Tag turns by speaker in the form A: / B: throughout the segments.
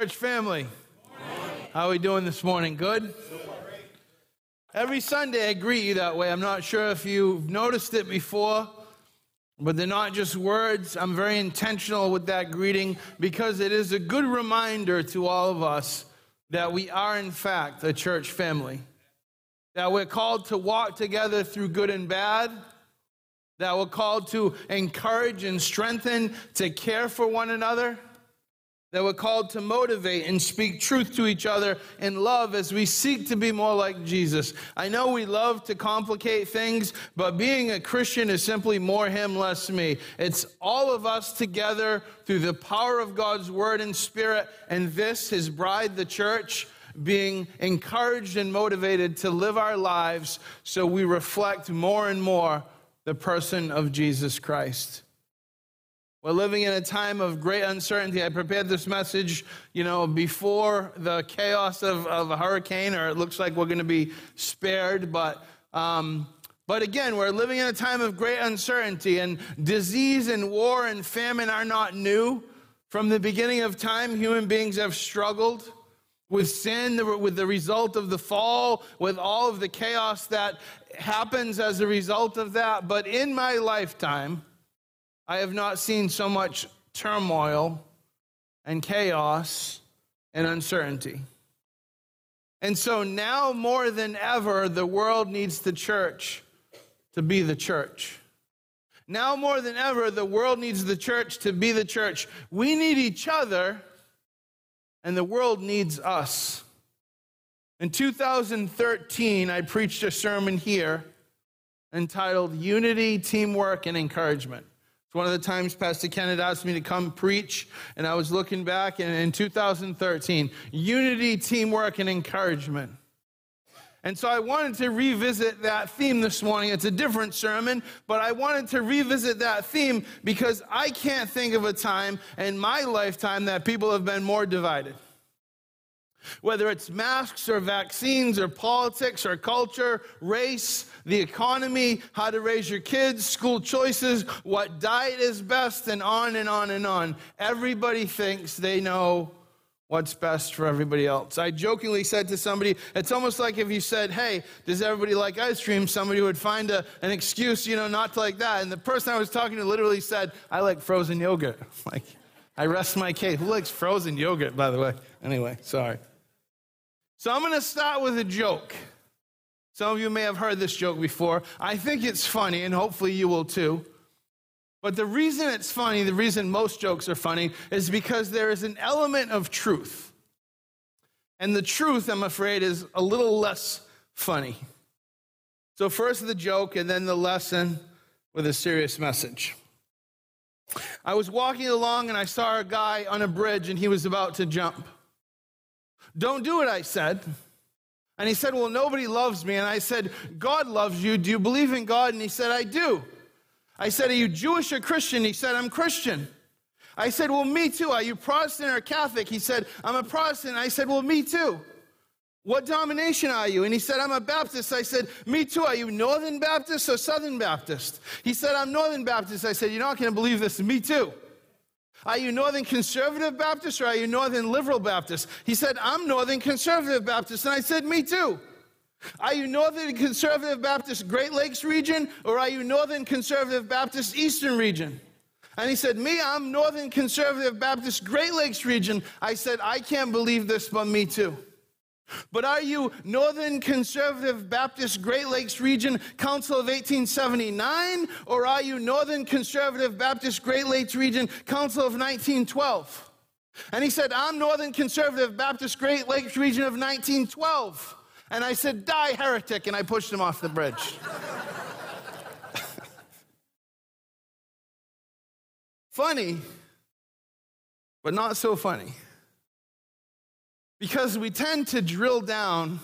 A: Church family, how are we doing this morning? Good? Every Sunday I greet you that way. I'm not sure if you've noticed it before, but they're not just words. I'm very intentional with that greeting because it is a good reminder to all of us that we are, in fact, a church family. That we're called to walk together through good and bad. That we're called to encourage and strengthen, to care for one another that we're called to motivate and speak truth to each other in love as we seek to be more like Jesus. I know we love to complicate things, but being a Christian is simply more Him, less me. It's all of us together through the power of God's Word and Spirit, and this, His bride, the church, being encouraged and motivated to live our lives so we reflect more and more the person of Jesus Christ. We're living in a time of great uncertainty. I prepared this message, you know, before the chaos of, of a hurricane, or it looks like we're going to be spared. But, um, but again, we're living in a time of great uncertainty, and disease and war and famine are not new. From the beginning of time, human beings have struggled with sin, with the result of the fall, with all of the chaos that happens as a result of that. But in my lifetime, I have not seen so much turmoil and chaos and uncertainty. And so now more than ever, the world needs the church to be the church. Now more than ever, the world needs the church to be the church. We need each other, and the world needs us. In 2013, I preached a sermon here entitled Unity, Teamwork, and Encouragement. It's one of the times Pastor Ken had asked me to come preach, and I was looking back and in 2013, unity, teamwork, and encouragement. And so I wanted to revisit that theme this morning. It's a different sermon, but I wanted to revisit that theme because I can't think of a time in my lifetime that people have been more divided. Whether it's masks or vaccines or politics or culture, race, the economy, how to raise your kids, school choices, what diet is best, and on and on and on. Everybody thinks they know what's best for everybody else. I jokingly said to somebody, it's almost like if you said, Hey, does everybody like ice cream? Somebody would find a, an excuse, you know, not to like that. And the person I was talking to literally said, I like frozen yogurt. Like, I rest my case. Who likes frozen yogurt, by the way? Anyway, sorry. So I'm going to start with a joke. Some of you may have heard this joke before. I think it's funny, and hopefully you will too. But the reason it's funny, the reason most jokes are funny, is because there is an element of truth. And the truth, I'm afraid, is a little less funny. So, first the joke, and then the lesson with a serious message. I was walking along and I saw a guy on a bridge and he was about to jump. Don't do it, I said. And he said, Well, nobody loves me. And I said, God loves you. Do you believe in God? And he said, I do. I said, Are you Jewish or Christian? He said, I'm Christian. I said, Well, me too. Are you Protestant or Catholic? He said, I'm a Protestant. I said, Well, me too. What denomination are you? And he said, I'm a Baptist. I said, Me too. Are you Northern Baptist or Southern Baptist? He said, I'm Northern Baptist. I said, You're not going to believe this. Me too. Are you Northern Conservative Baptist or are you Northern Liberal Baptist? He said, I'm Northern Conservative Baptist. And I said, Me too. Are you Northern Conservative Baptist Great Lakes region or are you Northern Conservative Baptist Eastern region? And he said, Me, I'm Northern Conservative Baptist Great Lakes region. I said, I can't believe this, but me too. But are you Northern Conservative Baptist Great Lakes Region Council of 1879? Or are you Northern Conservative Baptist Great Lakes Region Council of 1912? And he said, I'm Northern Conservative Baptist Great Lakes Region of 1912. And I said, Die, heretic. And I pushed him off the bridge. funny, but not so funny. Because we tend to drill down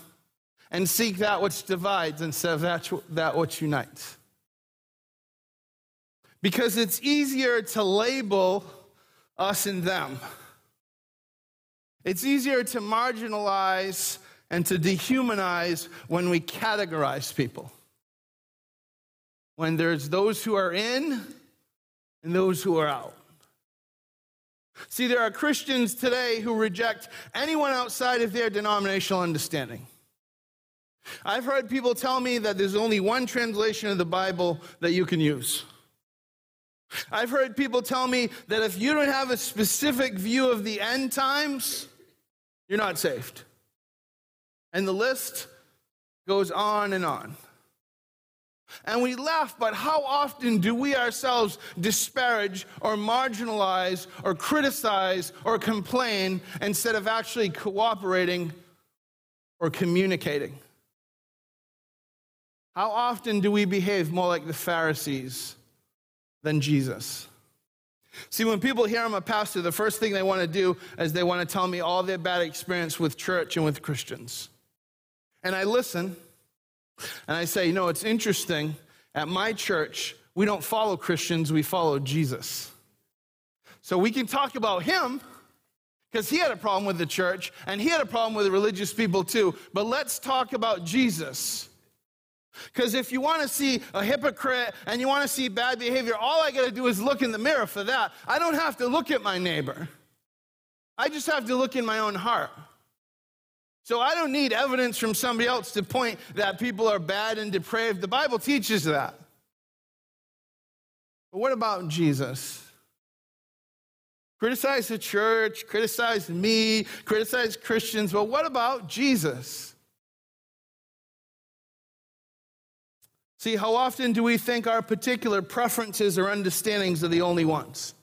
A: and seek that which divides instead of that, that which unites. Because it's easier to label us and them. It's easier to marginalize and to dehumanize when we categorize people. When there's those who are in and those who are out. See, there are Christians today who reject anyone outside of their denominational understanding. I've heard people tell me that there's only one translation of the Bible that you can use. I've heard people tell me that if you don't have a specific view of the end times, you're not saved. And the list goes on and on. And we laugh, but how often do we ourselves disparage or marginalize or criticize or complain instead of actually cooperating or communicating? How often do we behave more like the Pharisees than Jesus? See, when people hear I'm a pastor, the first thing they want to do is they want to tell me all their bad experience with church and with Christians. And I listen and I say, you know, it's interesting. At my church, we don't follow Christians, we follow Jesus. So we can talk about him because he had a problem with the church and he had a problem with the religious people too. But let's talk about Jesus. Because if you want to see a hypocrite and you want to see bad behavior, all I got to do is look in the mirror for that. I don't have to look at my neighbor, I just have to look in my own heart. So I don't need evidence from somebody else to point that people are bad and depraved. The Bible teaches that. But what about Jesus? Criticize the church, criticize me, criticize Christians, but what about Jesus? See, how often do we think our particular preferences or understandings are the only ones?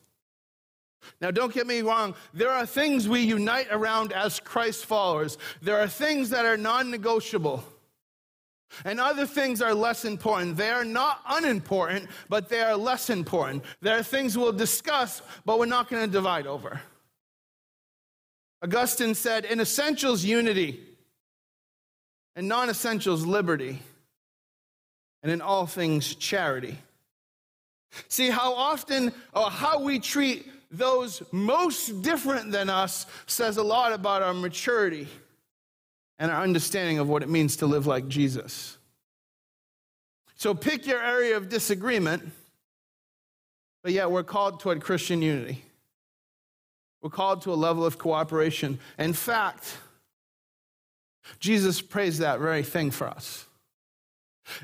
A: Now, don't get me wrong, there are things we unite around as Christ followers. There are things that are non negotiable, and other things are less important. They are not unimportant, but they are less important. There are things we'll discuss, but we're not going to divide over. Augustine said, in essentials, unity, and non essentials, liberty and in all things charity. See how often or how we treat those most different than us says a lot about our maturity and our understanding of what it means to live like Jesus. So pick your area of disagreement, but yet we're called toward Christian unity. We're called to a level of cooperation. In fact, Jesus prays that very thing for us.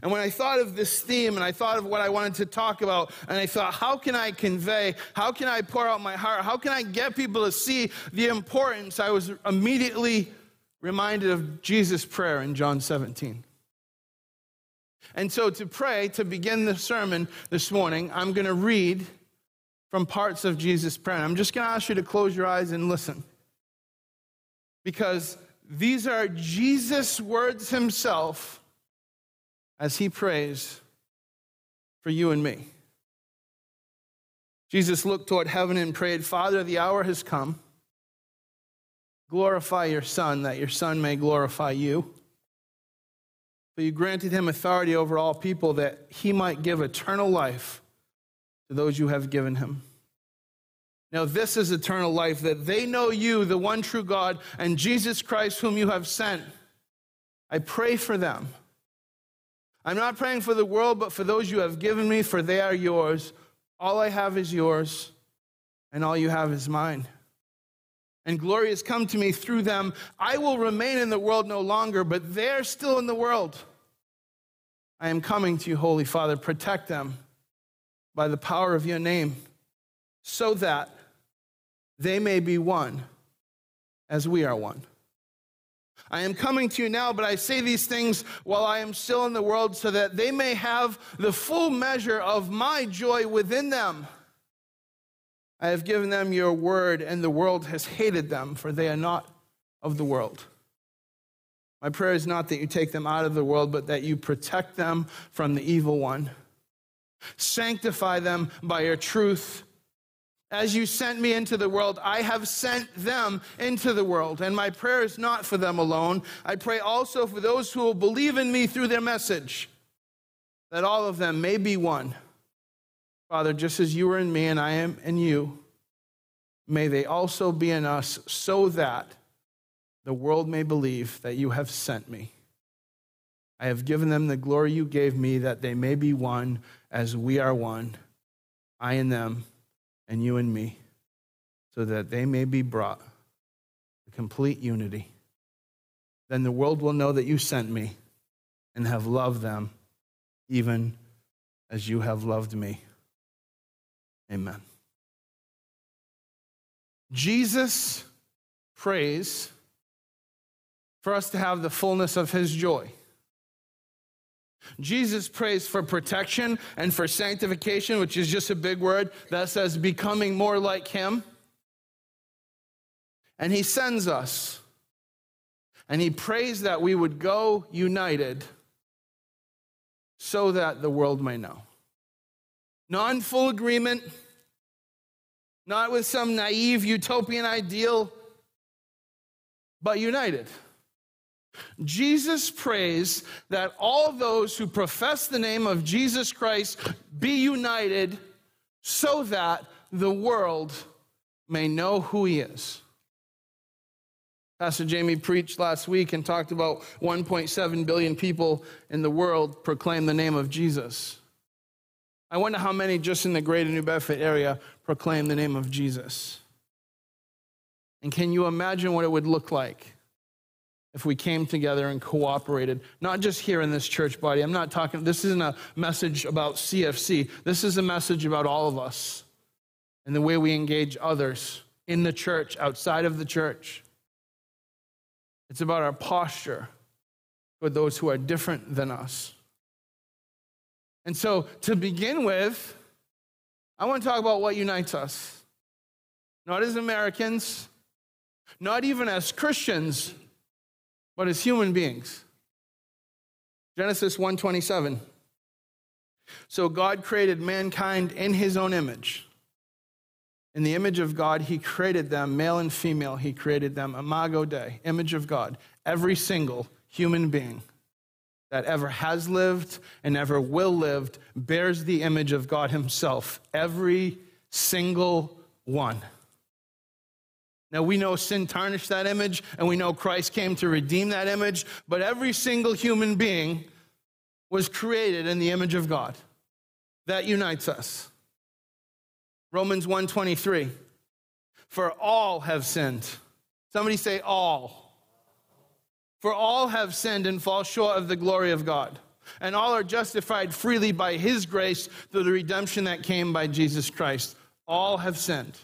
A: And when I thought of this theme and I thought of what I wanted to talk about, and I thought, how can I convey, how can I pour out my heart, how can I get people to see the importance, I was immediately reminded of Jesus' prayer in John 17. And so to pray, to begin the sermon this morning, I'm going to read from parts of Jesus' prayer. I'm just going to ask you to close your eyes and listen. Because these are Jesus' words himself as he prays for you and me. Jesus looked toward heaven and prayed, Father, the hour has come. Glorify your Son, that your Son may glorify you. For you granted him authority over all people, that he might give eternal life to those you have given him. Now, this is eternal life, that they know you, the one true God, and Jesus Christ, whom you have sent. I pray for them. I'm not praying for the world, but for those you have given me, for they are yours. All I have is yours, and all you have is mine. And glory has come to me through them. I will remain in the world no longer, but they're still in the world. I am coming to you, Holy Father. Protect them by the power of your name, so that they may be one as we are one. I am coming to you now, but I say these things while I am still in the world, so that they may have the full measure of my joy within them. I have given them your word, and the world has hated them, for they are not of the world. My prayer is not that you take them out of the world, but that you protect them from the evil one. Sanctify them by your truth. As you sent me into the world, I have sent them into the world. And my prayer is not for them alone. I pray also for those who will believe in me through their message, that all of them may be one. Father, just as you are in me and I am in you, may they also be in us, so that the world may believe that you have sent me. I have given them the glory you gave me, that they may be one as we are one, I and them and you and me. so that they may be brought to complete unity. Then the world will know that you sent me and have loved them even as you have loved me. Amen. Jesus prays for us to have the fullness of his joy. Jesus prays for protection and for sanctification, which is just a big word that says becoming more like him. And he sends us. And he prays that we would go united so that the world may know. Not in full agreement, not with some naive utopian ideal, but united. Jesus prays that all those who profess the name of Jesus Christ be united so that the world may know who he is. Pastor Jamie preached last week and talked about 1.7 billion people in the world proclaim the name of Jesus. I wonder how many just in the greater New Bedford area proclaim the name of Jesus. And can you imagine what it would look like if we came together and cooperated, not just here in this church body? I'm not talking, this isn't a message about CFC. This is a message about all of us and the way we engage others in the church, outside of the church. It's about our posture with those who are different than us. And so, to begin with, I want to talk about what unites us. Not as Americans, not even as Christians, but as human beings. Genesis 1:27. So God created mankind in his own image. In the image of God, he created them, male and female, he created them, imago Dei, image of God. Every single human being that ever has lived and ever will live bears the image of God himself. Every single one. Now, we know sin tarnished that image, and we know Christ came to redeem that image, but every single human being was created in the image of God. That unites us. Romans 1:23. For all have sinned. Somebody say all. For all have sinned and fall short of the glory of God. And all are justified freely by his grace through the redemption that came by Jesus Christ. All have sinned.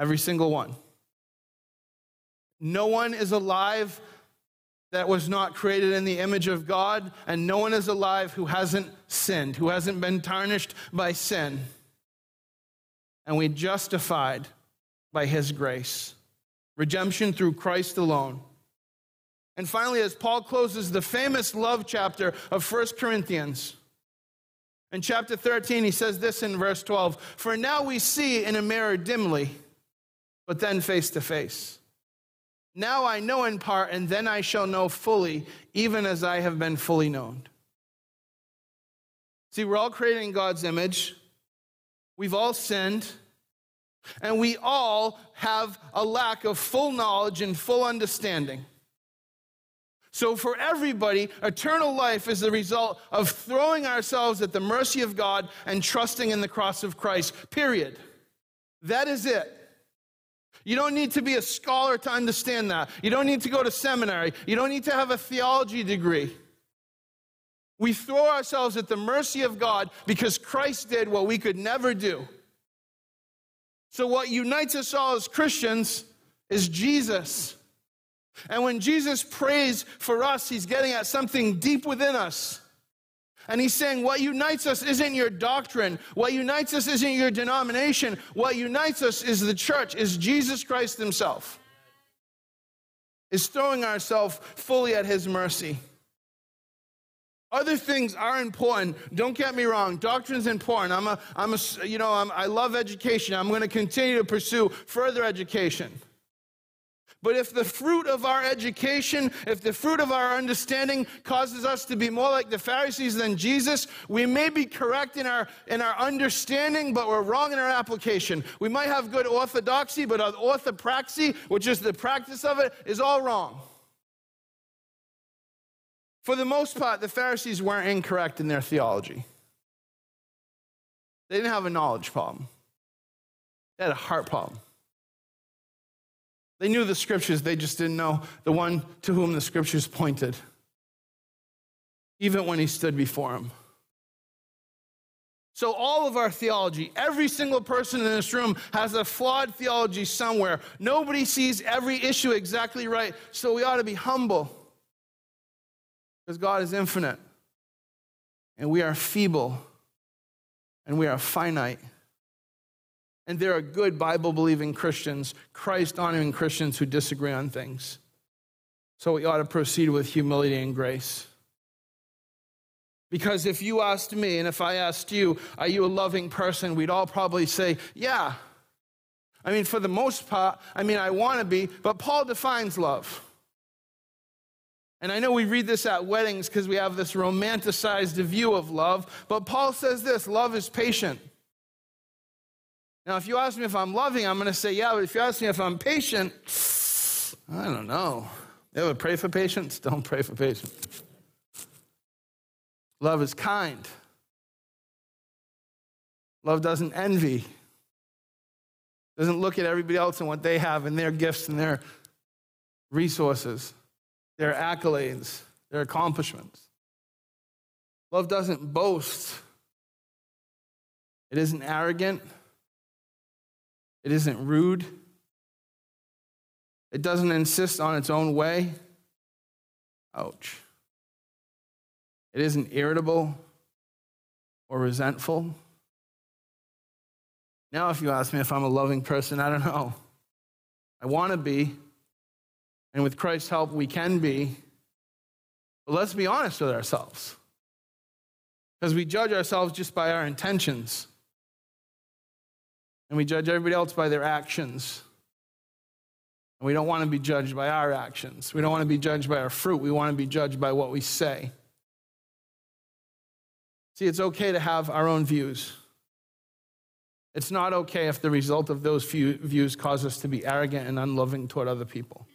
A: Every single one. No one is alive that was not created in the image of God, and no one is alive who hasn't sinned, who hasn't been tarnished by sin and we justified by his grace. Redemption through Christ alone. And finally, as Paul closes the famous love chapter of 1 Corinthians, in chapter 13, he says this in verse 12 For now we see in a mirror dimly, but then face to face. Now I know in part, and then I shall know fully, even as I have been fully known. See, we're all created in God's image. We've all sinned. And we all have a lack of full knowledge and full understanding. So, for everybody, eternal life is the result of throwing ourselves at the mercy of God and trusting in the cross of Christ, period. That is it. You don't need to be a scholar to understand that. You don't need to go to seminary. You don't need to have a theology degree. We throw ourselves at the mercy of God because Christ did what we could never do. So, what unites us all as Christians is Jesus. And when Jesus prays for us, he's getting at something deep within us. And he's saying, What unites us isn't your doctrine. What unites us isn't your denomination. What unites us is the church, is Jesus Christ himself. Is throwing ourselves fully at his mercy. Other things are important. Don't get me wrong. Doctrine's important. I'm a, I'm a, you know, I'm, I love education. I'm going to continue to pursue further education. But if the fruit of our education, if the fruit of our understanding causes us to be more like the Pharisees than Jesus, we may be correct in our, in our understanding, but we're wrong in our application. We might have good orthodoxy, but our orthopraxy, which is the practice of it, is all wrong. For the most part, the Pharisees weren't incorrect in their theology. They didn't have a knowledge problem. They had a heart problem. They knew the scriptures, they just didn't know the one to whom the scriptures pointed, even when he stood before him. So, all of our theology, every single person in this room has a flawed theology somewhere. Nobody sees every issue exactly right. So, we ought to be humble because God is infinite and we are feeble and we are finite. And there are good Bible believing Christians, Christ honoring Christians who disagree on things. So, we ought to proceed with humility and grace. Because if you asked me, and if I asked you, are you a loving person? We'd all probably say, yeah. I mean, for the most part, I mean, I want to be, but Paul defines love. And I know we read this at weddings because we have this romanticized view of love, but Paul says this love is patient. Now, if you ask me if I'm loving, I'm going to say, yeah, but if you ask me if I'm patient, I don't know. You ever pray for patience? Don't pray for patience. Love is kind. Love doesn't envy. Doesn't look at everybody else and what they have and their gifts and their resources, their accolades, their accomplishments. Love doesn't boast. It isn't arrogant. It isn't rude. It doesn't insist on its own way. Ouch. It isn't irritable or resentful. Now, if you ask me if I'm a loving person, I don't know. I want to be. And with Christ's help, we can be. But let's be honest with ourselves. Because we judge ourselves just by our intentions. And we judge everybody else by their actions. And we don't want to be judged by our actions. We don't want to be judged by our fruit. We want to be judged by what we say. See, it's okay to have our own views. It's not okay if the result of those views cause us to be arrogant and unloving toward other people.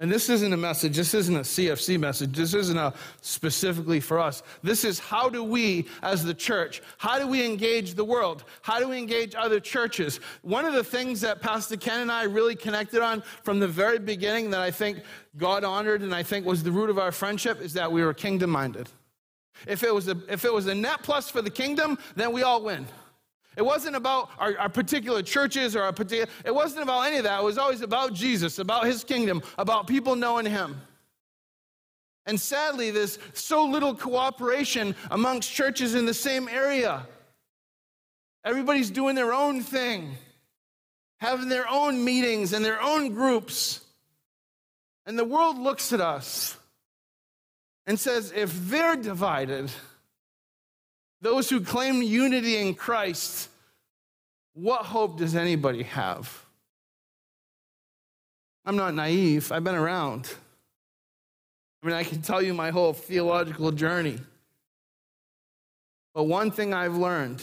A: And this isn't a message, this isn't a CFC message, this isn't a specifically for us. This is how do we, as the church, how do we engage the world? How do we engage other churches? One of the things that Pastor Ken and I really connected on from the very beginning that I think God honored and I think was the root of our friendship is that we were kingdom minded. If it was a, if it was a net plus for the kingdom, then we all win. It wasn't about our, our, particular churches or our particular, it wasn't about any of that. It was always about Jesus, about his kingdom, about people knowing him. And sadly, there's so little cooperation amongst churches in the same area. Everybody's doing their own thing, having their own meetings and their own groups. And the world looks at us and says if they're divided, those who claim unity in Christ, what hope does anybody have? I'm not naive, I've been around. I mean, I can tell you my whole theological journey. But one thing I've learned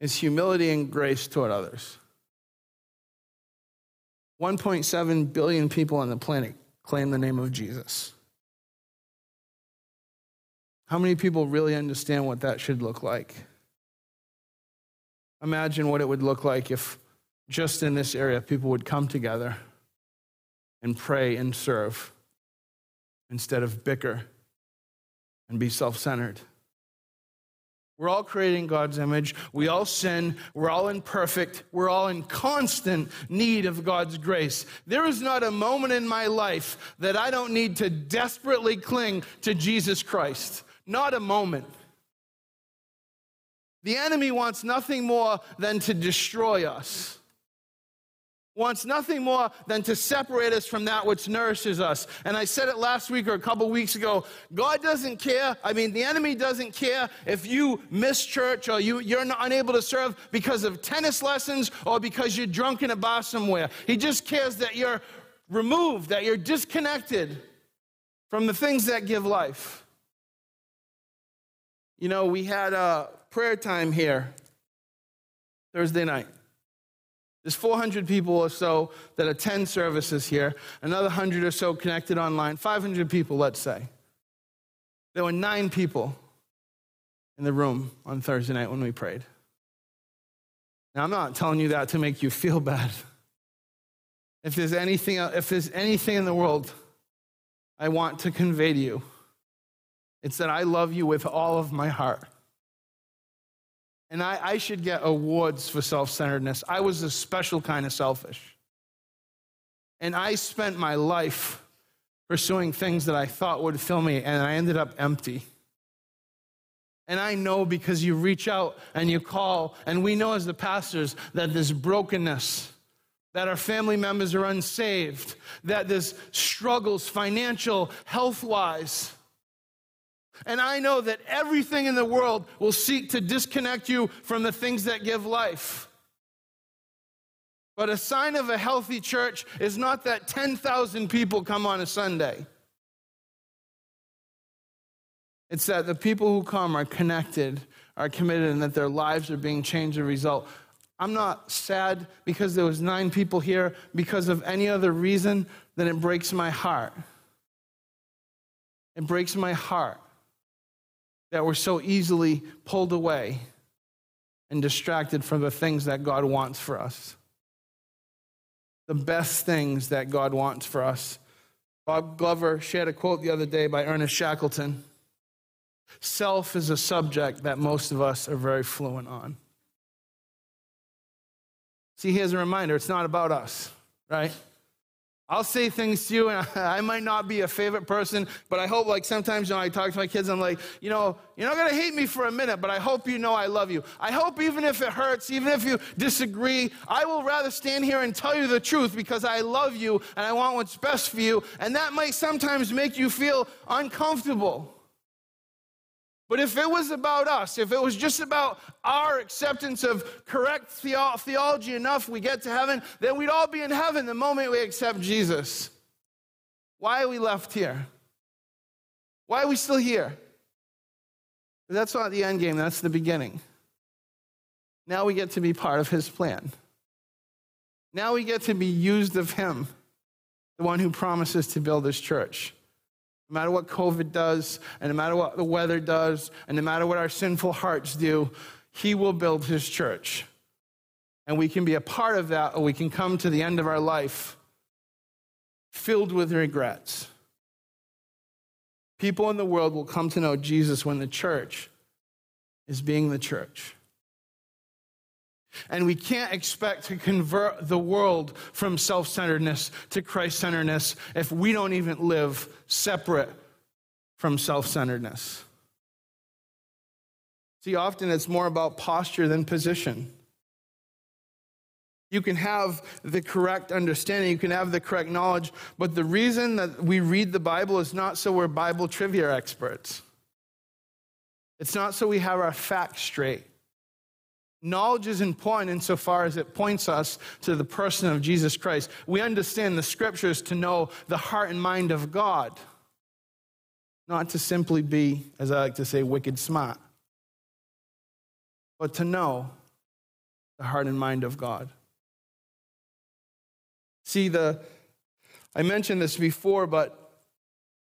A: is humility and grace toward others. 1.7 billion people on the planet claim the name of Jesus. How many people really understand what that should look like? Imagine what it would look like if just in this area people would come together and pray and serve instead of bicker and be self centered. We're all creating God's image. We all sin. We're all imperfect. We're all in constant need of God's grace. There is not a moment in my life that I don't need to desperately cling to Jesus Christ not a moment. The enemy wants nothing more than to destroy us. Wants nothing more than to separate us from that which nourishes us. And I said it last week or a couple weeks ago. God doesn't care. I mean, the enemy doesn't care if you miss church or you, you're unable to serve because of tennis lessons or because you're drunk in a bar somewhere. He just cares that you're removed, that you're disconnected from the things that give life. You know, we had a prayer time here Thursday night. There's 400 people or so that attend services here, another 100 or so connected online, 500 people, let's say. There were nine people in the room on Thursday night when we prayed. Now, I'm not telling you that to make you feel bad. If there's anything, if there's anything in the world I want to convey to you, it's that I love you with all of my heart. And I, I should get awards for self centeredness. I was a special kind of selfish. And I spent my life pursuing things that I thought would fill me, and I ended up empty. And I know because you reach out and you call, and we know as the pastors that this brokenness, that our family members are unsaved, that this struggles, financial, health wise. And I know that everything in the world will seek to disconnect you from the things that give life. But a sign of a healthy church is not that 10,000 people come on a Sunday. It's that the people who come are connected, are committed, and that their lives are being changed as a result. I'm not sad because there was nine people here because of any other reason than it breaks my heart. It breaks my heart that we're so easily pulled away and distracted from the things that God wants for us the best things that God wants for us. Bob Glover shared a quote the other day by Ernest Shackleton Self is a subject that most of us are very fluent on. See, here's a reminder it's not about us, right? I'll say things to you, and I might not be a favorite person, but I hope, like, sometimes, you know, I talk to my kids, I'm like, you know, you're not to hate me for a minute, but I hope you know I love you. I hope even if it hurts, even if you disagree, I will rather stand here and tell you the truth because I love you and I want what's best for you. And that might sometimes make you feel uncomfortable. But if it was about us, if it was just about our acceptance of correct theology enough, we get to heaven, then we'd all be in heaven the moment we accept Jesus. Why are we left here? Why are we still here? That's not the end game, that's the beginning. Now we get to be part of his plan. Now we get to be used of him, the one who promises to build his church. No matter what COVID does, and no matter what the weather does, and no matter what our sinful hearts do, He will build His church. And we can be a part of that, or we can come to the end of our life filled with regrets. People in the world will come to know Jesus when the church is being the church. And we can't expect to convert the world from self centeredness to Christ centeredness if we don't even live separate from self centeredness. See, often it's more about posture than position. You can have the correct understanding, you can have the correct knowledge, but the reason that we read the Bible is not so we're Bible trivia experts. It's not so we have our facts straight. Knowledge is important insofar as it points us to the person of Jesus Christ. We understand the scriptures to know the heart and mind of God, not to simply be, as I like to say, wicked smart, but to know the heart and mind of God. See, the I mentioned this before, but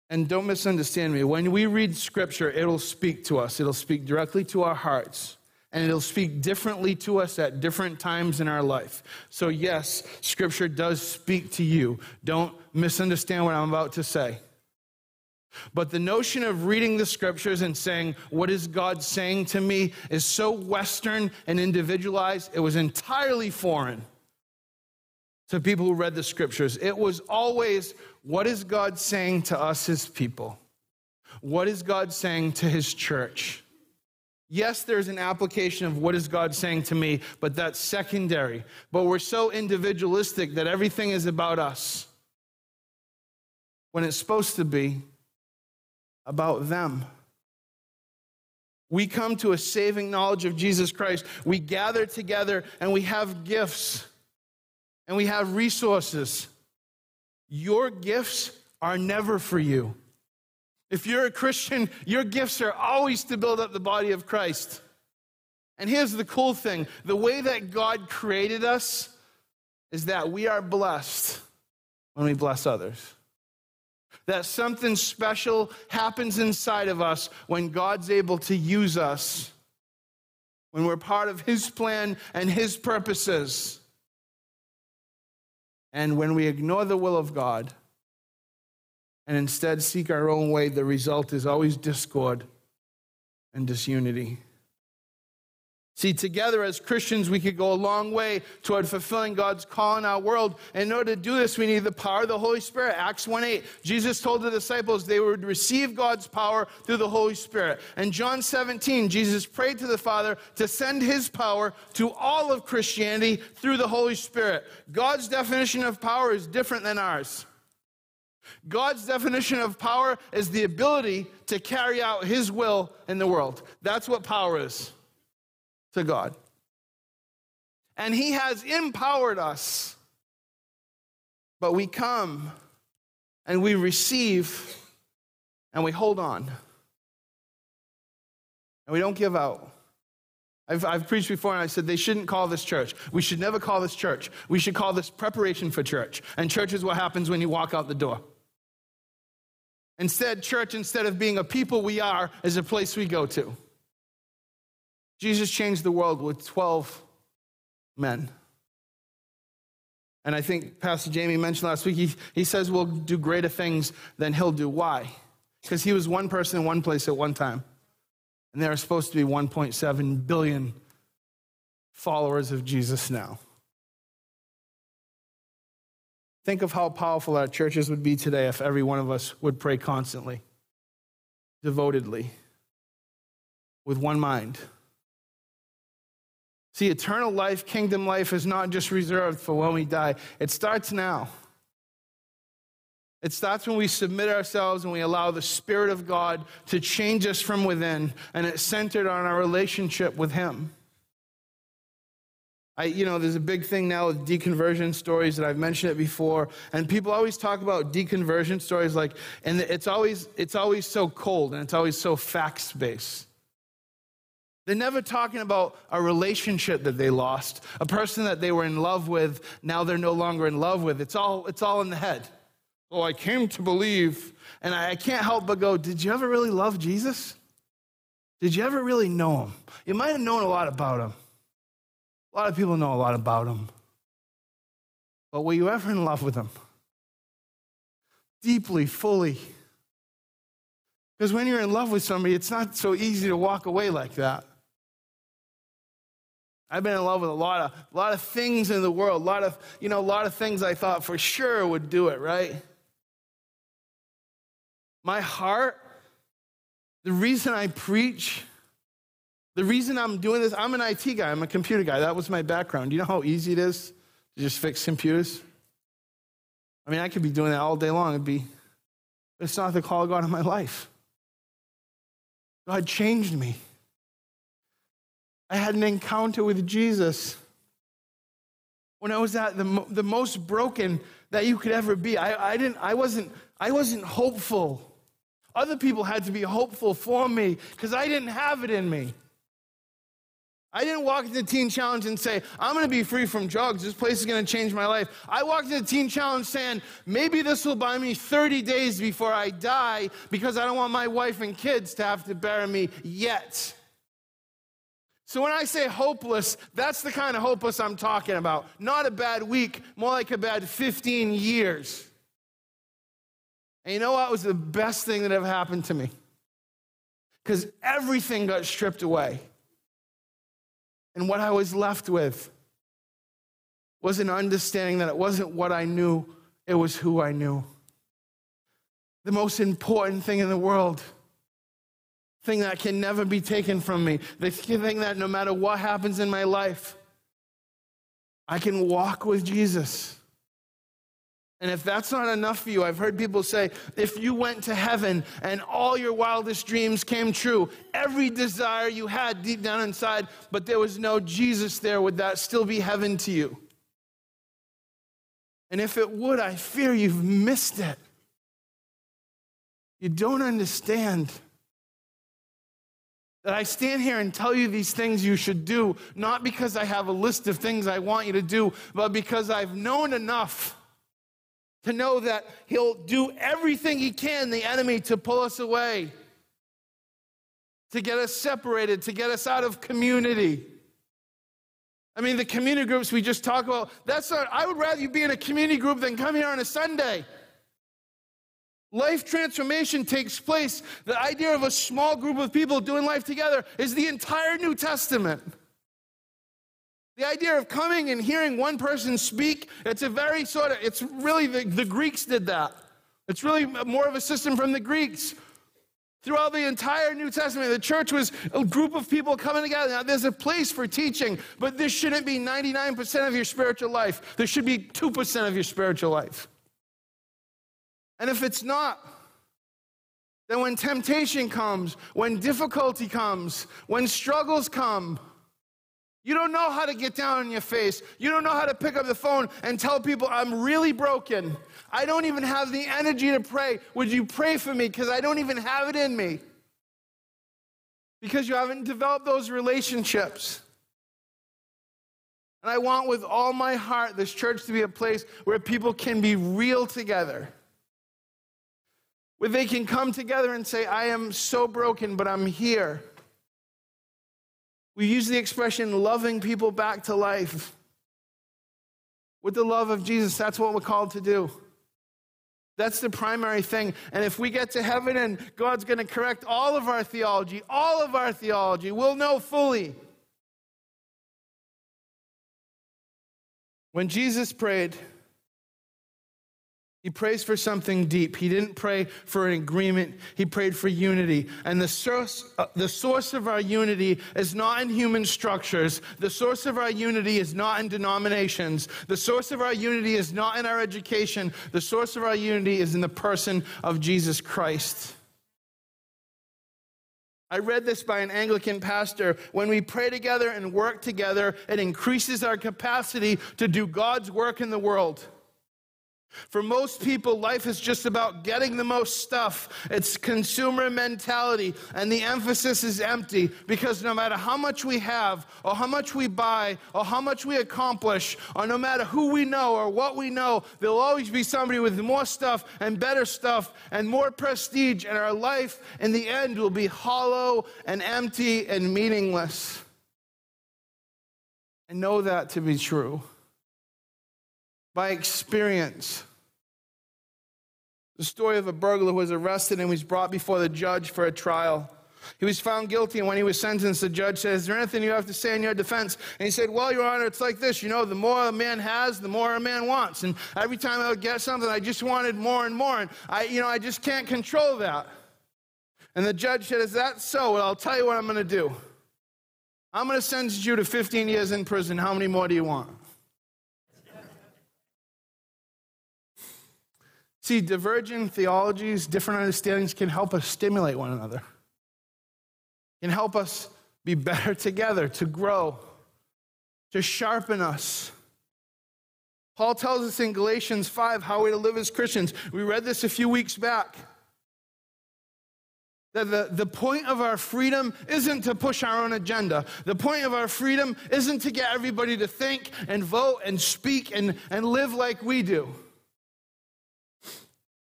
A: and don't misunderstand me. When we read scripture, it'll speak to us. It'll speak directly to our hearts and it'll speak differently to us at different times in our life. So, yes, Scripture does speak to you. Don't misunderstand what I'm about to say. But the notion of reading the Scriptures and saying, What is God saying to me? is so Western and individualized, it was entirely foreign to people who read the Scriptures. It was always, What is God saying to us, His people? What is God saying to His church? Yes, there's an application of what is God saying to me, but that's secondary. But we're so individualistic that everything is about us when it's supposed to be about them. We come to a saving knowledge of Jesus Christ. We gather together and we have gifts and we have resources. Your gifts are never for you. If you're a Christian, your gifts are always to build up the body of Christ. And here's the cool thing the way that God created us is that we are blessed when we bless others. That something special happens inside of us when God's able to use us when we're part of His plan and His purposes. And when we ignore the will of God and instead seek our own way, the result is always discord and disunity. See, together as Christians, we could go a long way toward fulfilling God's call in our world. And in order to do this, we need the power of the Holy Spirit. Acts 1 8. Jesus told the disciples they would receive God's power through the Holy Spirit. And John 17, Jesus prayed to the Father to send his power to all of Christianity through the Holy Spirit. God's definition of power is different than ours. God's definition of power is the ability to carry out his will in the world. That's what power is to God. And He has empowered us. But we come and we receive and we hold on. And we don't give out. I've, I've, preached before and I said they shouldn't call this church. We should never call this church. We should call this preparation for church. And church is what happens when you walk out the door. Instead, church, instead of being a people we are, is a place we go to. Jesus changed the world with 12 men. And I think Pastor Jamie mentioned last week, he, he says we'll do greater things than he'll do. Why? Because he was one person in one place at one time. And there are supposed to be 1.7 billion followers of Jesus now. Think of how powerful our churches would be today if every one of us would pray constantly, devotedly, with one mind. See, eternal life, kingdom life is not just reserved for when we die, it starts now. It starts when we submit ourselves and we allow the Spirit of God to change us from within, and it's centered on our relationship with Him. I, you know, there's a big thing now with deconversion stories that I've mentioned it before, and people always talk about deconversion stories like, and it's always it's always so cold and it's always so facts based. They're never talking about a relationship that they lost, a person that they were in love with, now they're no longer in love with. It's all, it's all in the head. Oh, I came to believe. And I can't help but go, Did you ever really love Jesus? Did you ever really know him? You might have known a lot about him. A lot of people know a lot about him. But were you ever in love with him? Deeply, fully. Because when you're in love with somebody, it's not so easy to walk away like that. I've been in love with a lot of, a lot of things in the world, a lot of, you know, a lot of things I thought for sure would do it, right? My heart, the reason I preach, the reason I'm doing this, I'm an IT guy, I'm a computer guy. That was my background. Do you know how easy it is to just fix computers? I mean, I could be doing that all day long. It'd be, it's not the call of God in my life. God changed me. I had an encounter with Jesus when I was at the, the most broken that you could ever be. I, I, didn't, I, wasn't, I wasn't hopeful. Other people had to be hopeful for me because I didn't have it in me. I didn't walk into the Teen Challenge and say, I'm going to be free from drugs. This place is going to change my life. I walked into the Teen Challenge saying, maybe this will buy me 30 days before I die because I don't want my wife and kids to have to bury me yet. So when I say hopeless, that's the kind of hopeless I'm talking about. Not a bad week, more like a bad 15 years. And you know what was the best thing that ever happened to me? Because everything got stripped away. And what I was left with was an understanding that it wasn't what I knew, it was who I knew. The most important thing in the world thing that can never be taken from me, the thing that no matter what happens in my life, I can walk with Jesus. And if that's not enough for you, I've heard people say, if you went to heaven and all your wildest dreams came true, every desire you had deep down inside, but there was no Jesus there, would that still be heaven to you? And if it would, I fear you've missed it. You don't understand that I stand here and tell you these things you should do, not because I have a list of things I want you to do, but because I've known enough to know that He'll do everything He can, the enemy, to pull us away. to get us separated, to get us out of community. I mean, the community groups we just talk about, that's not, I would rather you be in a community group than come here on a Sunday. Life transformation takes place. The idea of a small group of people doing life together is the entire New Testament. The idea of coming and hearing one person speak, it's a very sort of, it's really, the, the Greeks did that. It's really more of a system from the Greeks. Throughout the entire New Testament, the church was a group of people coming together. Now, there's a place for teaching, but this shouldn't be 99% of your spiritual life. There should be 2% of your spiritual life. And if it's not, then when temptation comes, when difficulty comes, when struggles come, you don't know how to get down on your face. You don't know how to pick up the phone and tell people, I'm really broken. I don't even have the energy to pray. Would you pray for me? Because I don't even have it in me. Because you haven't developed those relationships. And I want with all my heart this church to be a place where people can be real together where they can come together and say, I am so broken, but I'm here. We use the expression loving people back to life. With the love of Jesus, that's what we're called to do. That's the primary thing. And if we get to heaven and God's going to correct all of our theology, all of our theology, we'll know fully. When Jesus prayed, he prays for something deep. He didn't pray for an agreement. He prayed for unity. And the source, uh, the source of our unity is not in human structures. The source of our unity is not in denominations. The source of our unity is not in our education. The source of our unity is in the person of Jesus Christ. I read this by an Anglican pastor. When we pray together and work together, it increases our capacity to do God's work in the world. For most people, life is just about getting the most stuff. It's consumer mentality, and the emphasis is empty because no matter how much we have, or how much we buy, or how much we accomplish, or no matter who we know or what we know, there'll always be somebody with more stuff and better stuff and more prestige, and our life in the end will be hollow and empty and meaningless. And know that to be true by experience. The story of a burglar who was arrested and was brought before the judge for a trial. He was found guilty, and when he was sentenced, the judge said, Is there anything you have to say in your defense? And he said, Well, Your Honor, it's like this. You know, the more a man has, the more a man wants. And every time I would get something, I just wanted more and more. And I, you know, I just can't control that. And the judge said, Is that so? Well, I'll tell you what I'm going to do. I'm going to sentence you to 15 years in prison. How many more do you want? See, divergent theologies, different understandings can help us stimulate one another, can help us be better together, to grow, to sharpen us. Paul tells us in Galatians 5 how we're to live as Christians. We read this a few weeks back. That the, the point of our freedom isn't to push our own agenda. The point of our freedom isn't to get everybody to think and vote and speak and, and live like we do.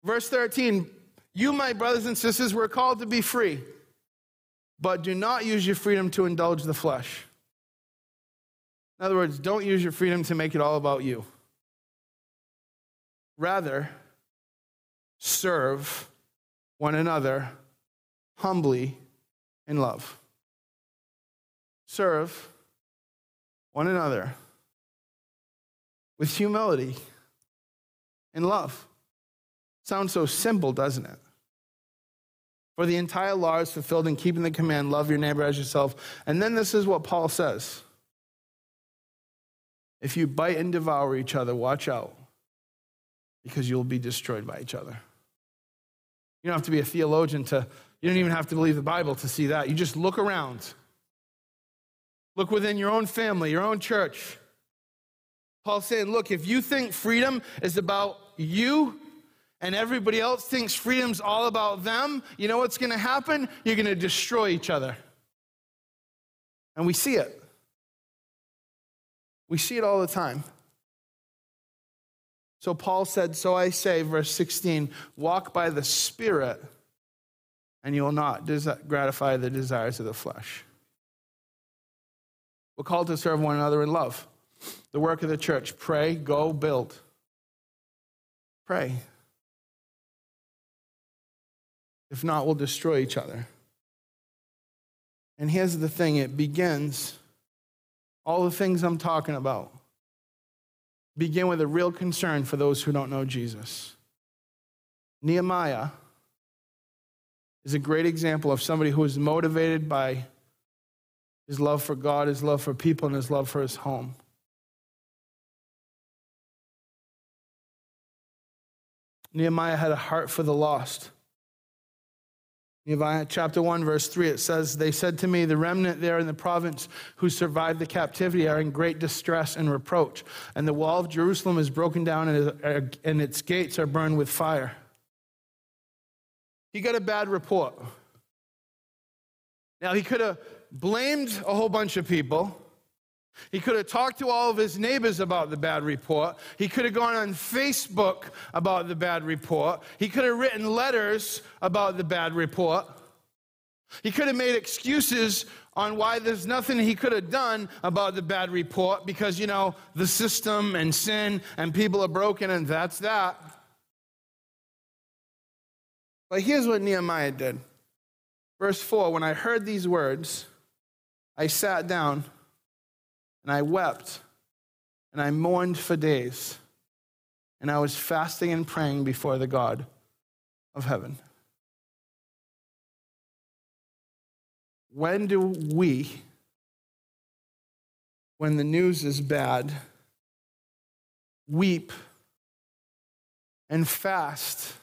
A: Verse 13 You, my brothers and sisters, were called to be free, but do not use your freedom to indulge the flesh. In other words, don't use your freedom to make it all about you. Rather, serve one another humbly in love. Serve one another with humility and love. Sounds so simple, doesn't it? For the entire law is fulfilled in keeping the command love your neighbor as yourself. And then this is what Paul says If you bite and devour each other, watch out, because you'll be destroyed by each other. You don't have to be a theologian to, you don't even have to believe the Bible to see that. You just look around. Look within your own family, your own church. Paul's saying, look, if you think freedom is about you, and everybody else thinks freedom's all about them, you know what's going to happen? You're going to destroy each other. And we see it. We see it all the time. So Paul said, So I say, verse 16, walk by the Spirit, and you will not gratify the desires of the flesh. We're called to serve one another in love. The work of the church pray, go, build. Pray. If not, we'll destroy each other. And here's the thing it begins, all the things I'm talking about begin with a real concern for those who don't know Jesus. Nehemiah is a great example of somebody who is motivated by his love for God, his love for people, and his love for his home. Nehemiah had a heart for the lost. Nehemiah chapter 1, verse 3, it says, They said to me, The remnant there in the province who survived the captivity are in great distress and reproach, and the wall of Jerusalem is broken down and uh, its gates are burned with fire. He got a bad report. Now, he could have blamed a whole bunch of people. He could have talked to all of his neighbors about the bad report. He could have gone on Facebook about the bad report. He could have written letters about the bad report. He could have made excuses on why there's nothing he could have done about the bad report because, you know, the system and sin and people are broken and that's that. But here's what Nehemiah did. Verse 4 When I heard these words, I sat down and I wept and I mourned for days. And I was fasting and praying before the God of heaven. When do we, when the news is bad, weep and fast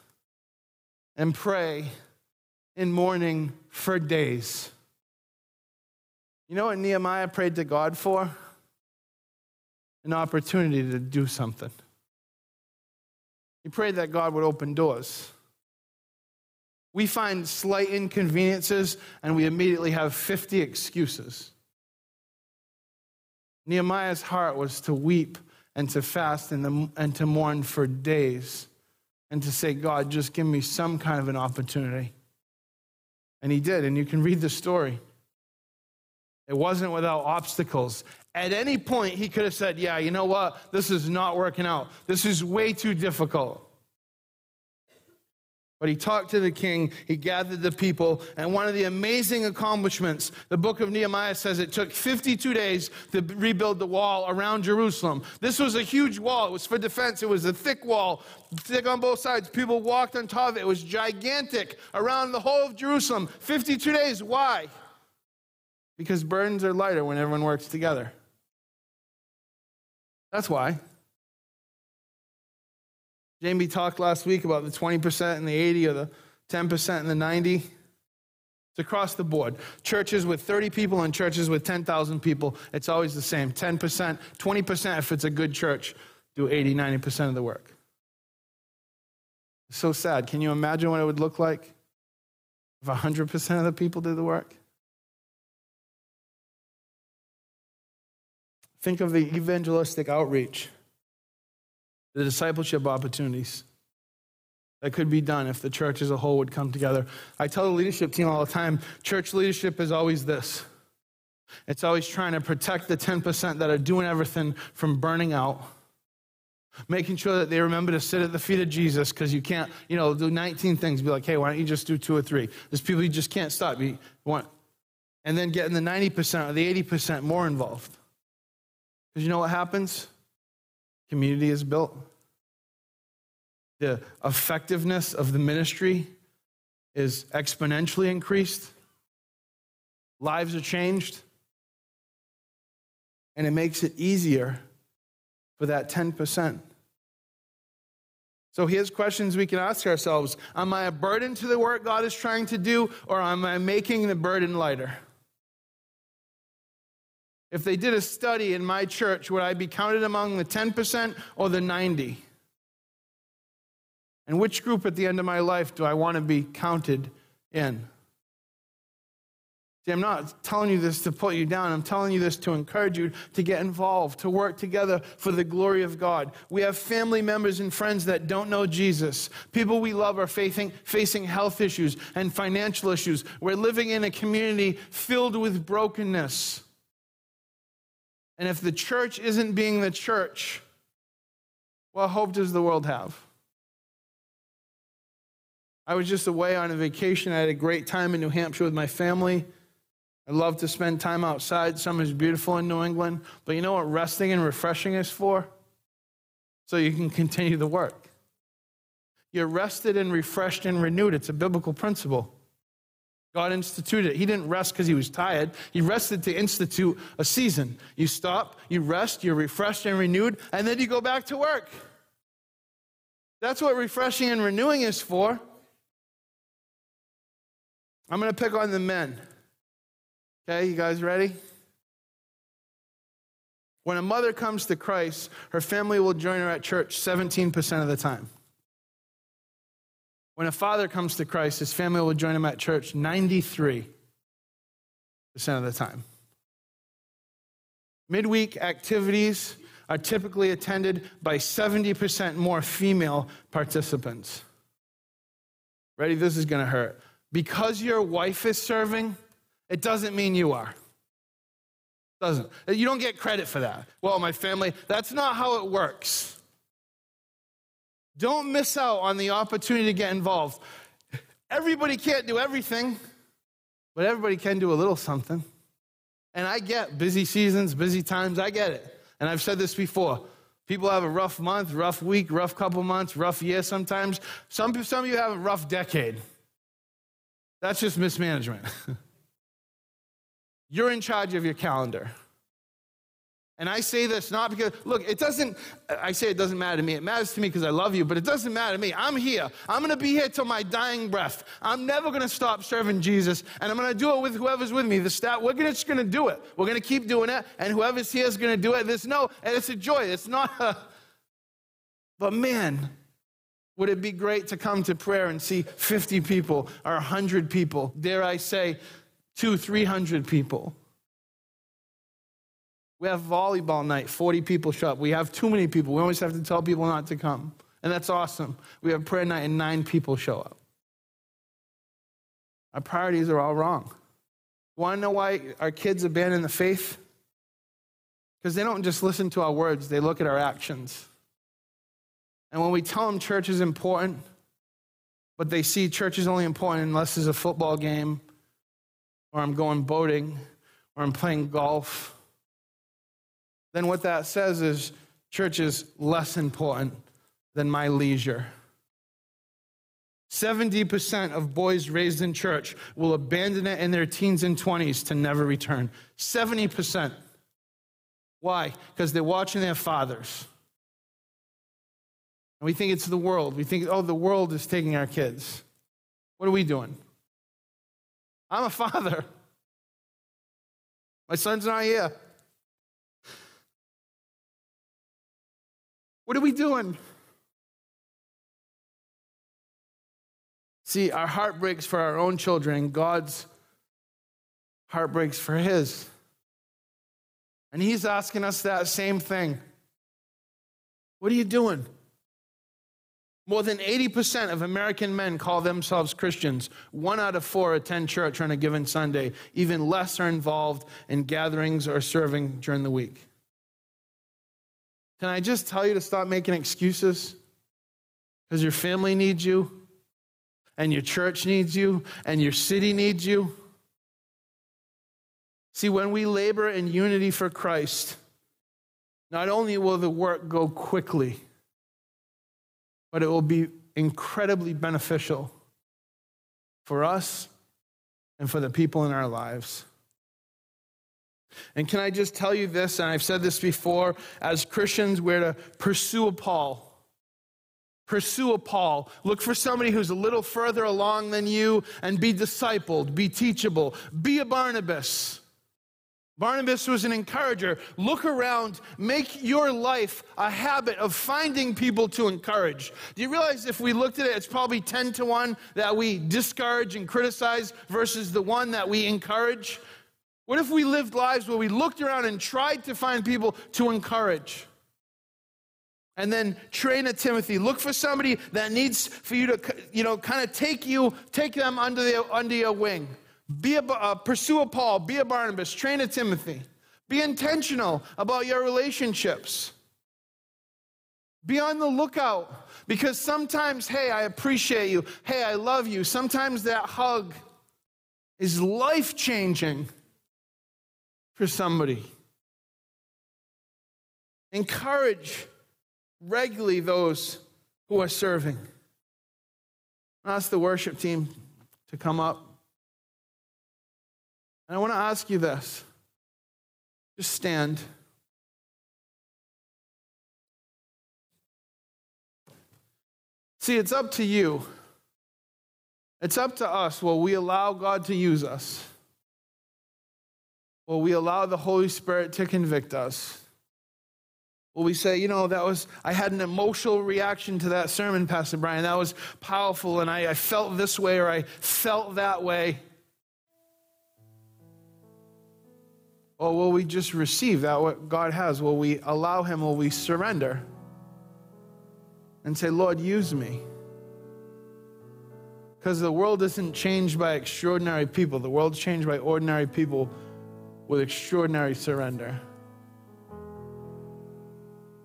A: and pray in mourning for days? You know what Nehemiah prayed to God for? An opportunity to do something. He prayed that God would open doors. We find slight inconveniences and we immediately have 50 excuses. Nehemiah's heart was to weep and to fast and, to, and to mourn for days and to say, God, just give me some kind of an opportunity. And he did, and you can read the story. It wasn't without obstacles. At any point, he could have said, Yeah, you know what? This is not working out. This is way too difficult. But he talked to the king, he gathered the people, and one of the amazing accomplishments, the book of Nehemiah says it took 52 days to rebuild the wall around Jerusalem. This was a huge wall. It was for defense. It was a thick wall, thick on both sides. People walked on top of it. It was gigantic around the whole of Jerusalem. 52 days. Why? Because burdens are lighter when everyone works together. That's why. Jamie talked last week about the 20% and the 80 or the 10% and the 90. It's across the board. Churches with 30 people and churches with 10,000 people, it's always the same. 10%, 20% if it's a good church, do 80, 90% of the work. So sad. Can you imagine what it would look like if 100% of the people did the work? Think of the evangelistic outreach, the discipleship opportunities that could be done if the church as a whole would come together. I tell the leadership team all the time church leadership is always this it's always trying to protect the 10% that are doing everything from burning out. Making sure that they remember to sit at the feet of Jesus because you can't, you know, do 19 things. Be like, hey, why don't you just do two or three? There's people you just can't stop. You want, and then getting the 90% or the 80% more involved. Because you know what happens? Community is built. The effectiveness of the ministry is exponentially increased. Lives are changed. And it makes it easier for that 10%. So here's questions we can ask ourselves Am I a burden to the work God is trying to do, or am I making the burden lighter? If they did a study in my church, would I be counted among the 10% or the 90? And which group at the end of my life do I want to be counted in? See, I'm not telling you this to put you down. I'm telling you this to encourage you to get involved, to work together for the glory of God. We have family members and friends that don't know Jesus. People we love are facing, facing health issues and financial issues. We're living in a community filled with brokenness. And if the church isn't being the church, what hope does the world have? I was just away on a vacation. I had a great time in New Hampshire with my family. I love to spend time outside. Summer's beautiful in New England. But you know what resting and refreshing is for? So you can continue the work. You're rested and refreshed and renewed. It's a biblical principle. God instituted it. He didn't rest because he was tired. He rested to institute a season. You stop, you rest, you're refreshed and renewed, and then you go back to work. That's what refreshing and renewing is for. I'm going to pick on the men. Okay, you guys ready? When a mother comes to Christ, her family will join her at church 17% of the time. When a father comes to Christ, his family will join him at church 93% of the time. Midweek activities are typically attended by 70% more female participants. Ready? This is going to hurt. Because your wife is serving, it doesn't mean you are. Doesn't. You don't get credit for that. Well, my family, that's not how it works. Don't miss out on the opportunity to get involved. Everybody can't do everything, but everybody can do a little something. And I get busy seasons, busy times, I get it. And I've said this before. People have a rough month, rough week, rough couple months, rough year sometimes. Some, some of you have a rough decade. That's just mismanagement. You're in charge of your calendar. And I say this not because, look, it doesn't, I say it doesn't matter to me. It matters to me because I love you, but it doesn't matter to me. I'm here. I'm going to be here till my dying breath. I'm never going to stop serving Jesus, and I'm going to do it with whoever's with me. The staff, we're gonna, just going to do it. We're going to keep doing it, and whoever's here is going to do it. There's no, and it's a joy. It's not a, but man, would it be great to come to prayer and see 50 people or 100 people, dare I say, two, 300 people? We have volleyball night, 40 people show up. We have too many people. We always have to tell people not to come. And that's awesome. We have prayer night and nine people show up. Our priorities are all wrong. Want to know why our kids abandon the faith? Because they don't just listen to our words, they look at our actions. And when we tell them church is important, but they see church is only important unless there's a football game, or I'm going boating, or I'm playing golf, then what that says is church is less important than my leisure. 70% of boys raised in church will abandon it in their teens and 20s to never return. 70%. Why? Because they're watching their fathers. And we think it's the world. We think, oh, the world is taking our kids. What are we doing? I'm a father. My son's not here. What are we doing? See, our heart breaks for our own children, God's heart breaks for His. And He's asking us that same thing. What are you doing? More than 80% of American men call themselves Christians. One out of four attend church on a given Sunday. Even less are involved in gatherings or serving during the week. Can I just tell you to stop making excuses? Because your family needs you, and your church needs you, and your city needs you. See, when we labor in unity for Christ, not only will the work go quickly, but it will be incredibly beneficial for us and for the people in our lives. And can I just tell you this, and I've said this before, as Christians, we're to pursue a Paul. Pursue a Paul. Look for somebody who's a little further along than you and be discipled, be teachable, be a Barnabas. Barnabas was an encourager. Look around, make your life a habit of finding people to encourage. Do you realize if we looked at it, it's probably 10 to 1 that we discourage and criticize versus the one that we encourage? What if we lived lives where we looked around and tried to find people to encourage? And then train a Timothy. Look for somebody that needs for you to, you know, kind of take you, take them under, the, under your wing. Be a, uh, pursue a Paul, be a Barnabas, train a Timothy. Be intentional about your relationships. Be on the lookout because sometimes, hey, I appreciate you. Hey, I love you. Sometimes that hug is life changing for somebody. Encourage regularly those who are serving. Ask the worship team to come up. And I want to ask you this. Just stand. See, it's up to you. It's up to us. Will we allow God to use us? Will we allow the Holy Spirit to convict us? Will we say, you know, that was, I had an emotional reaction to that sermon, Pastor Brian. That was powerful, and I, I felt this way or I felt that way. Or will we just receive that what God has? Will we allow Him? Will we surrender and say, Lord, use me? Because the world isn't changed by extraordinary people, the world's changed by ordinary people with extraordinary surrender.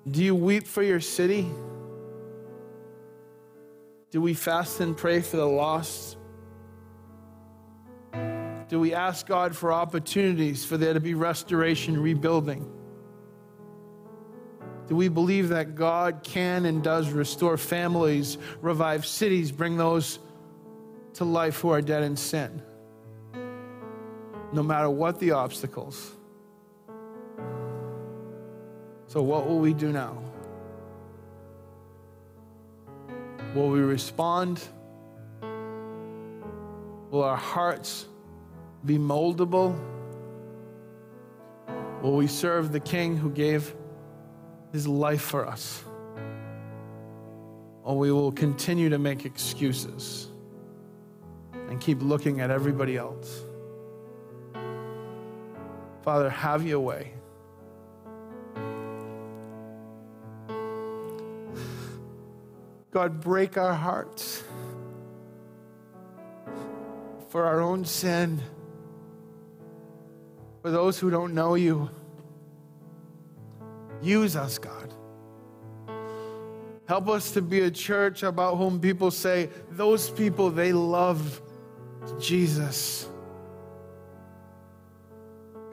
A: Do you weep for your city? Do we fast and pray for the lost? Do we ask God for opportunities for there to be restoration, rebuilding? Do we believe that God can and does restore families, revive cities, bring those to life who are dead in sin? No matter what the obstacles. So, what will we do now? Will we respond? Will our hearts be moldable? Will we serve the King who gave his life for us? Or we will continue to make excuses and keep looking at everybody else? Father, have your way. God, break our hearts for our own sin for those who don't know you. Use us, God. Help us to be a church about whom people say, those people, they love Jesus.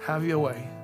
A: Have your way.